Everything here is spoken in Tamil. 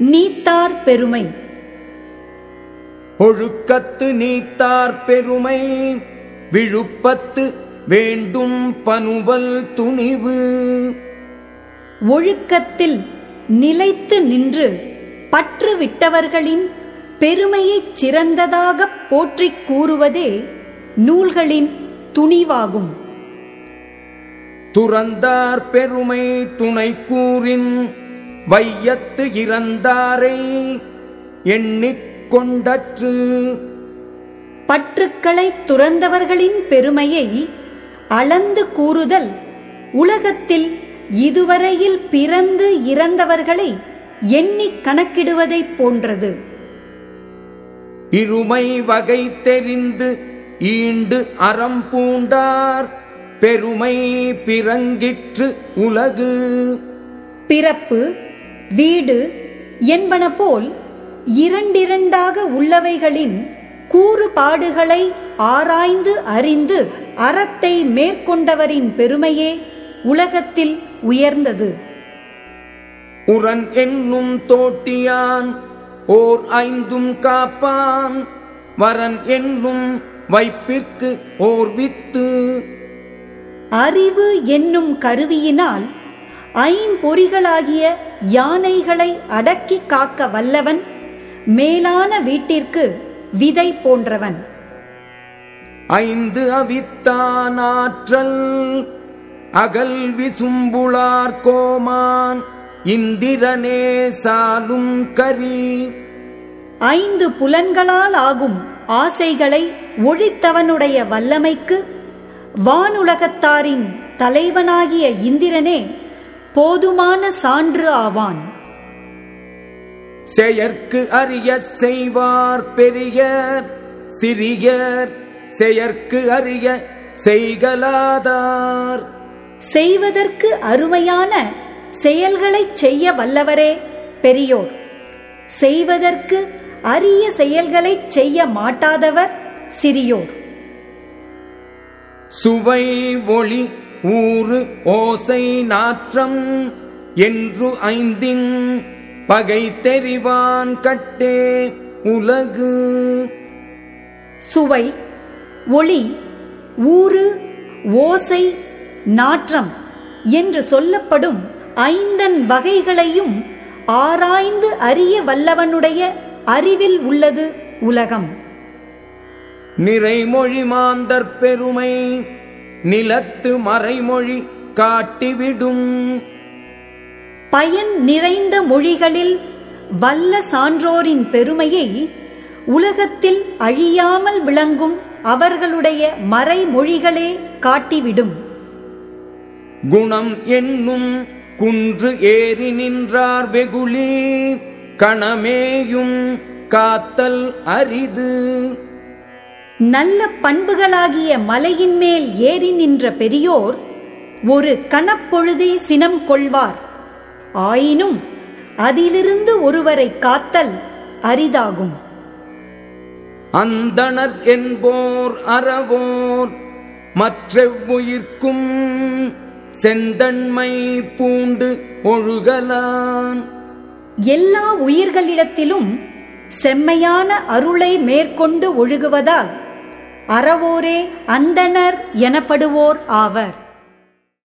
நீத்தார் பெருமை. ஒழுக்கத்து நீத்தார் பெருமை விழுப்பத்து வேண்டும் பனுவல் துணிவு. ஒழுக்கத்தில் நிலைத்து நின்று பற்று விட்டவர்களின் பெருமையைச் சிறந்ததாகப் போற்றிக் கூறுவதே நூல்களின் துணிவாகும். துறந்தார் பெருமை துணை கூறின் வையத்து இறந்தாரை எண்ணிக் கொண்டற்று. பற்றுக்களை துறந்தவர்களின் பெருமையை அளந்து கூறுதல் உலகத்தில் இதுவரையில் பிறந்து இறந்தவர்களை எண்ணிக் கணக்கிடுவதைப் போன்றது. இருமை வகை தெரிந்து ஈண்டு அறம் பூண்டார். பெருமை பிறங்கிற்று உலகு. பிறப்பு வீடு என்பன போல் இரண்டிரண்டாக உள்ளவைகளின் கூறுபாடுகளை ஆராய்ந்து அறிந்து அறத்தை மேற்கொண்டவரின் பெருமையே உலகத்தில் உயர்ந்தது. உரன் என்னும் தோட்டியான் ஓர் ஐந்தும் காப்பான். வரன் என்னும் வைப்பிற்கு ஓர் வித்து. அறிவு என்னும் கருவியினால் ஐம்பொறிகளாகிய யானைகளை அடக்கி காக்க வல்லவன் மேலான வீட்டிற்கு விதை போன்றவன். ஐந்து அவித்தான் ஆற்றல் அகல் விசும்புளார் கோமான் இந்திரனே சாலும் கரி. ஐந்து புலன்களால் ஆகும் ஆசைகளை ஒழித்தவனுடைய வல்லமைக்கு வானுலகத்தாரின் தலைவனாகிய இந்திரனே போதுமான சான்று ஆவான். செயற்கு அறிய செய்வார் பெரியர் சிறியர் செயற்கு அறிய செய்கலாதார் செய்வதற்கு அருமையான செயல்களைச் செய்ய வல்லவரே பெரியோர். செய்வதற்கு அரிய செயல்களைச் செய்ய மாட்டாதவர் சிறியோர். சுவை ஒளி ஊறு ஓசை நாற்றம் என்று ஐந்தின் பகை தெரிவான் கட்டே உலகு. சுவை ஒளி ஊறு ஓசை நாற்றம் என்று சொல்லப்படும் ஐந்தன் வகைகளையும் ஆராய்ந்து அறிய வல்லவனுடைய அறிவில் உள்ளது உலகம். நிறைமொழி மாந்தர் பெருமை நிலத்து மறைமொழி காட்டிவிடும். பயன் நிறைந்த மொழிகளில் வல்ல சான்றோரின் பெருமையை உலகத்தில் அழியாமல் விளங்கும் அவர்களுடைய மறைமொழிகளே காட்டிவிடும். குணம் என்னும் குன்று ஏறி நின்றார் வெகுளி கணமேயும் காத்தல் அரிது. நல்ல பண்புகளாகிய மலையின் மேல் ஏறி நின்ற பெரியோர் ஒரு கணப்பொழுதே சினம் கொள்வார். ஆயினும் அதிலிருந்து ஒருவரை காத்தல் அரிதாகும். அந்தணர் என்போர் அறவோர் மற்றெவ்வுயிர்க்கும் செந்தன்மை பூண்டு ஒழுகலான். எல்லா உயிர்களிடத்திலும் செம்மையான அருளை மேற்கொண்டு ஒழுகுவதால் அறவோரே அந்தணர் எனப்படுவோர் ஆவர்.